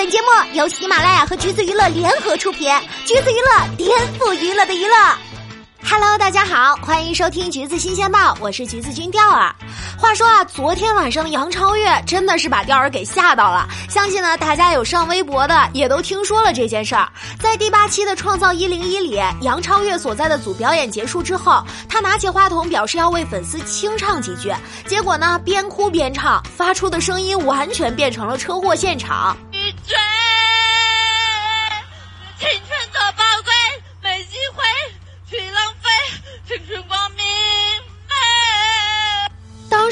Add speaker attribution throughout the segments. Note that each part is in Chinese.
Speaker 1: 本节目由喜马拉雅和橘子娱乐联合出品，橘子娱乐颠覆娱乐的娱乐。Hello，大家好，欢迎收听橘子新鲜报，我是橘子君钓儿。话说啊，昨天晚上的杨超越真的是把钓儿给吓到了。相信呢，大家有上微博的也都听说了这件事儿。在第八期的《创造一零一》里，杨超越所在的组表演结束之后，他拿起话筒表示要为粉丝清唱几句，结果呢，边哭边唱，发出的声音完全变成了车祸现场。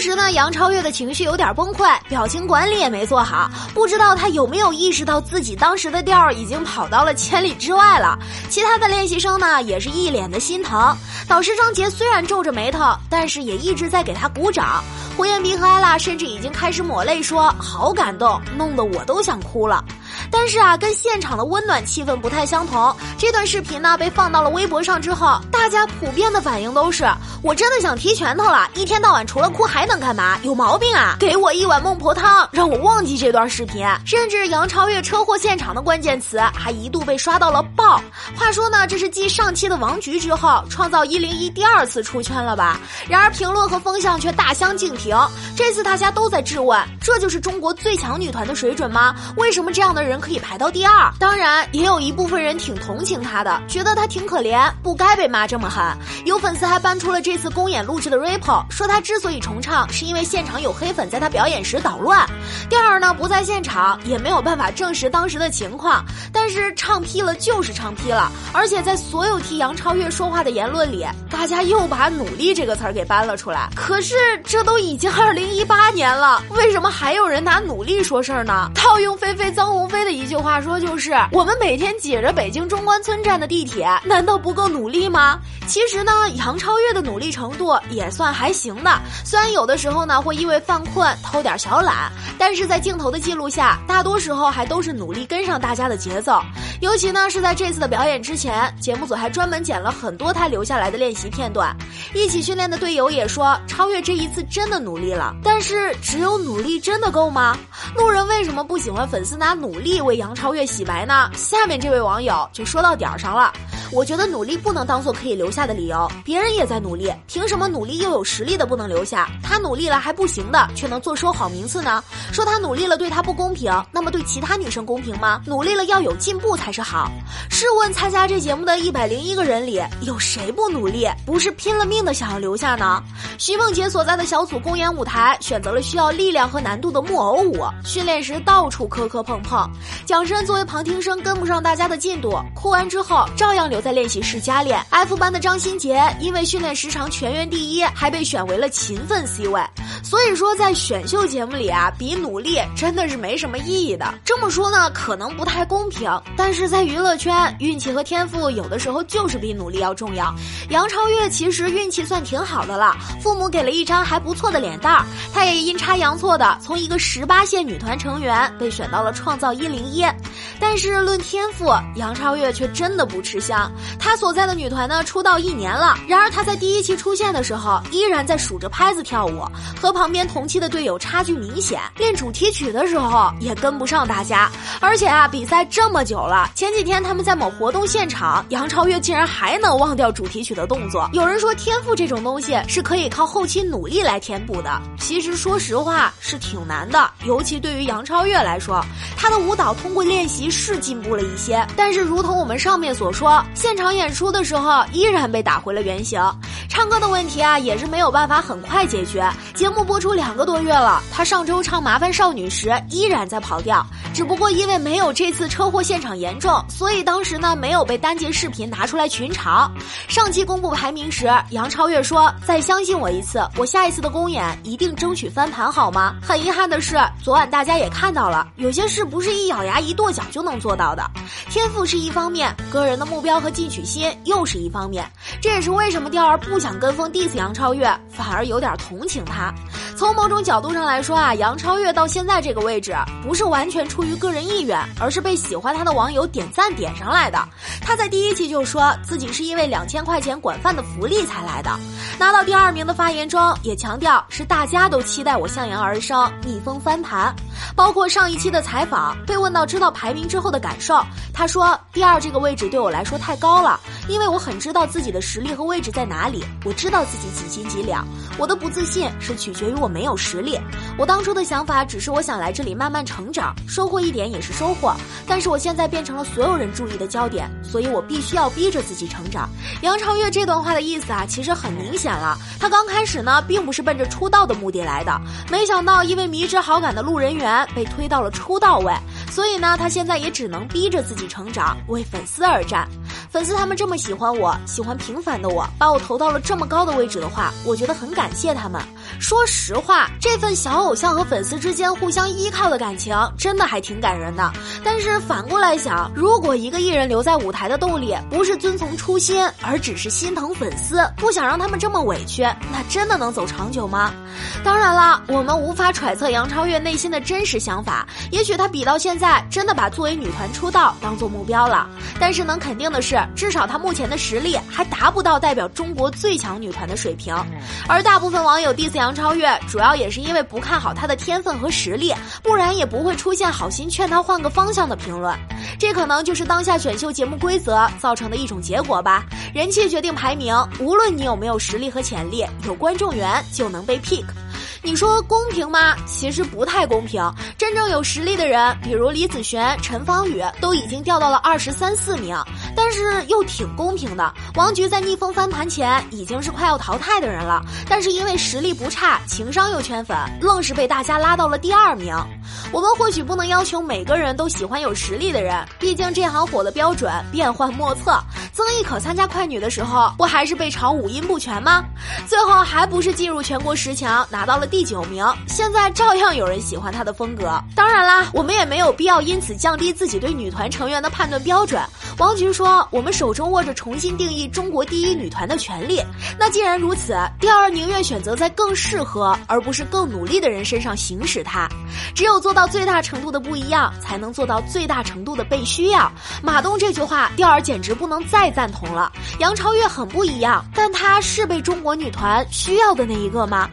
Speaker 1: 时呢，杨超越的情绪有点崩溃，表情管理也没做好，不知道他有没有意识到自己当时的调儿已经跑到了千里之外了。其他的练习生呢，也是一脸的心疼。导师张杰虽然皱着眉头，但是也一直在给他鼓掌。胡彦斌和艾拉甚至已经开始抹泪，说好感动，弄得我都想哭了。但是啊，跟现场的温暖气氛不太相同。这段视频呢被放到了微博上之后，大家普遍的反应都是：我真的想踢拳头了！一天到晚除了哭还能干嘛？有毛病啊！给我一碗孟婆汤，让我忘记这段视频。甚至杨超越车祸现场的关键词还一度被刷到了爆。话说呢，这是继上期的王菊之后，创造一零一第二次出圈了吧？然而评论和风向却大相径庭。这次大家都在质问：这就是中国最强女团的水准吗？为什么这样的人可以排到第二？当然，也有一部分人挺同情她的，觉得她挺可怜，不该被骂这么狠。有粉丝还搬出了这次公演录制的 rapper 说她之所以重唱，是因为现场有黑粉在她表演时捣乱。第二呢，不在现场，也没有办法证实当时的情况。但是唱批了就是唱批了，而且在所有替杨超越说话的言论里，大家又把“努力”这个词儿给搬了出来。可是这都已经二零一八年了，为什么还有人拿努力说事儿呢？套用菲菲臧鸿飞的一句话说，就是我们每天挤着北京中关村站的地铁，难道不够努力吗？其实呢，杨超越的努力程度也算还行的，虽然有的时候呢会因为犯困偷点小懒，但是在镜头的记录下，大多时候还都是努力跟上大家的节奏。尤其呢是在这次的表演之前，节目组还专门剪了很多他留下来的练习片段。一起训练的队友也说，超越这一次真的努力了。但是只有努力真的够吗？路人为什么不喜欢粉丝拿努力为杨超越洗白呢？下面这位网友就说到点儿上了。我觉得努力不能当做可以留下的理由，别人也在努力，凭什么努力又有实力的不能留下，他努力了还不行的却能坐收好名次呢？说他努力了对他不公平，那么对其他女生公平吗？努力了要有进步才是好。试问参加这节目的一百零一个人里，有谁不努力，不是拼了命的想要留下呢？徐梦洁所在的小组公演舞台选择了需要力量和难度的木偶舞，训练时到处磕磕碰碰。蒋申作为旁听生跟不上大家的进度，哭完之后照样留在练习室加练。F 班的张新杰因为训练时长全员第一，还被选为了勤奋 C 位。所以说，在选秀节目里啊，比努力真的是没什么意义的。这么说呢，可能不太公平，但是在娱乐圈，运气和天赋有的时候就是比努力要重要。杨超越其实运气算挺好的了，父母给了一张还不错的脸蛋儿，她也阴差阳错的从一个十八线女团成员被选到了创造一零一。但是论天赋，杨超越却真的不吃香。她所在的女团呢，出道一年了，然而她在第一期出现的时候，依然在数着拍子跳舞，和和旁边同期的队友差距明显。练主题曲的时候也跟不上大家。而且啊，比赛这么久了，前几天他们在某活动现场，杨超越竟然还能忘掉主题曲的动作。有人说天赋这种东西是可以靠后期努力来填补的，其实说实话是挺难的，尤其对于杨超越来说，她的舞蹈通过练习是进步了一些，但是如同我们上面所说，现场演出的时候依然被打回了原形。唱歌的问题啊，也是没有办法很快解决。节目播出两个多月了，她上周唱《麻烦少女》时依然在跑调，只不过因为没有这次车祸现场严重，所以当时呢没有被单节视频拿出来群嘲。上期公布排名时，杨超越说：“再相信我一次，我下一次的公演一定争取翻盘，好吗？”很遗憾的是，昨晚大家也看到了，有些事不是一咬牙一跺脚就能做到的。天赋是一方面，个人的目标和进取心又是一方面。这也是为什么调儿不想跟风 diss 杨超越，反而有点同情他。从某种角度上来说啊，杨超越到现在这个位置，不是完全出于个人意愿，而是被喜欢他的网友点赞点上来的。他在第一期就说自己是因为两千块钱管饭的福利才来的。拿到第二名的发言中也强调是大家都期待我向阳而生，逆风翻盘。包括上一期的采访，被问到知道排名之后的感受，他说第二这个位置对我来说太高了，因为我很知道自己的实力和位置在哪里，我知道自己几斤几两。我的不自信是取决于我没有实力。我当初的想法只是我想来这里慢慢成长，收获一点也是收获。但是我现在变成了所有人注意的焦点，所以我必须要逼着自己成长。杨超越这段话的意思啊，其实很明显了。她刚开始呢，并不是奔着出道的目的来的，没想到因为迷之好感的路人缘，被推到了出道位。所以呢，他现在也只能逼着自己成长，为粉丝而战。粉丝他们这么喜欢我，喜欢平凡的我，把我投到了这么高的位置的话，我觉得很感谢他们。说实话，这份小偶像和粉丝之间互相依靠的感情，真的还挺感人的。但是反过来想，如果一个艺人留在舞台的动力不是遵从初心，而只是心疼粉丝，不想让他们这么委屈，那真的能走长久吗？当然了，我们无法揣测杨超越内心的真实想法，也许她比到现现在真的把作为女团出道当做目标了。但是能肯定的是，至少她目前的实力还达不到代表中国最强女团的水平。而大部分网友 diss 杨超越，主要也是因为不看好她的天分和实力，不然也不会出现好心劝她换个方向的评论。这可能就是当下选秀节目规则造成的一种结果吧。人气决定排名，无论你有没有实力和潜力，有观众缘就能被 pick。你说公平吗？其实不太公平。真正有实力的人，比如李子璇、陈芳宇，都已经掉到了二十三四名，但是又挺公平的。王菊在逆风翻盘前已经是快要淘汰的人了，但是因为实力不差，情商又圈粉，愣是被大家拉到了第二名。我们或许不能要求每个人都喜欢有实力的人，毕竟这行火的标准变幻莫测。曾轶可参加快女的时候，不还是被嘲五音不全吗？最后还不是进入全国十强，拿到了第九名。现在照样有人喜欢她的风格。当然啦，我们也没有必要因此降低自己对女团成员的判断标准。王菊说：“我们手中握着重新定义中国第一女团的权利。那既然如此，第二宁愿选择在更适合而不是更努力的人身上行使它。只有做到最大程度的不一样，才能做到最大程度的被需要。”马东这句话，钓儿简直不能再赞同了。杨超越很不一样，但她是被中国女团需要的那一个吗？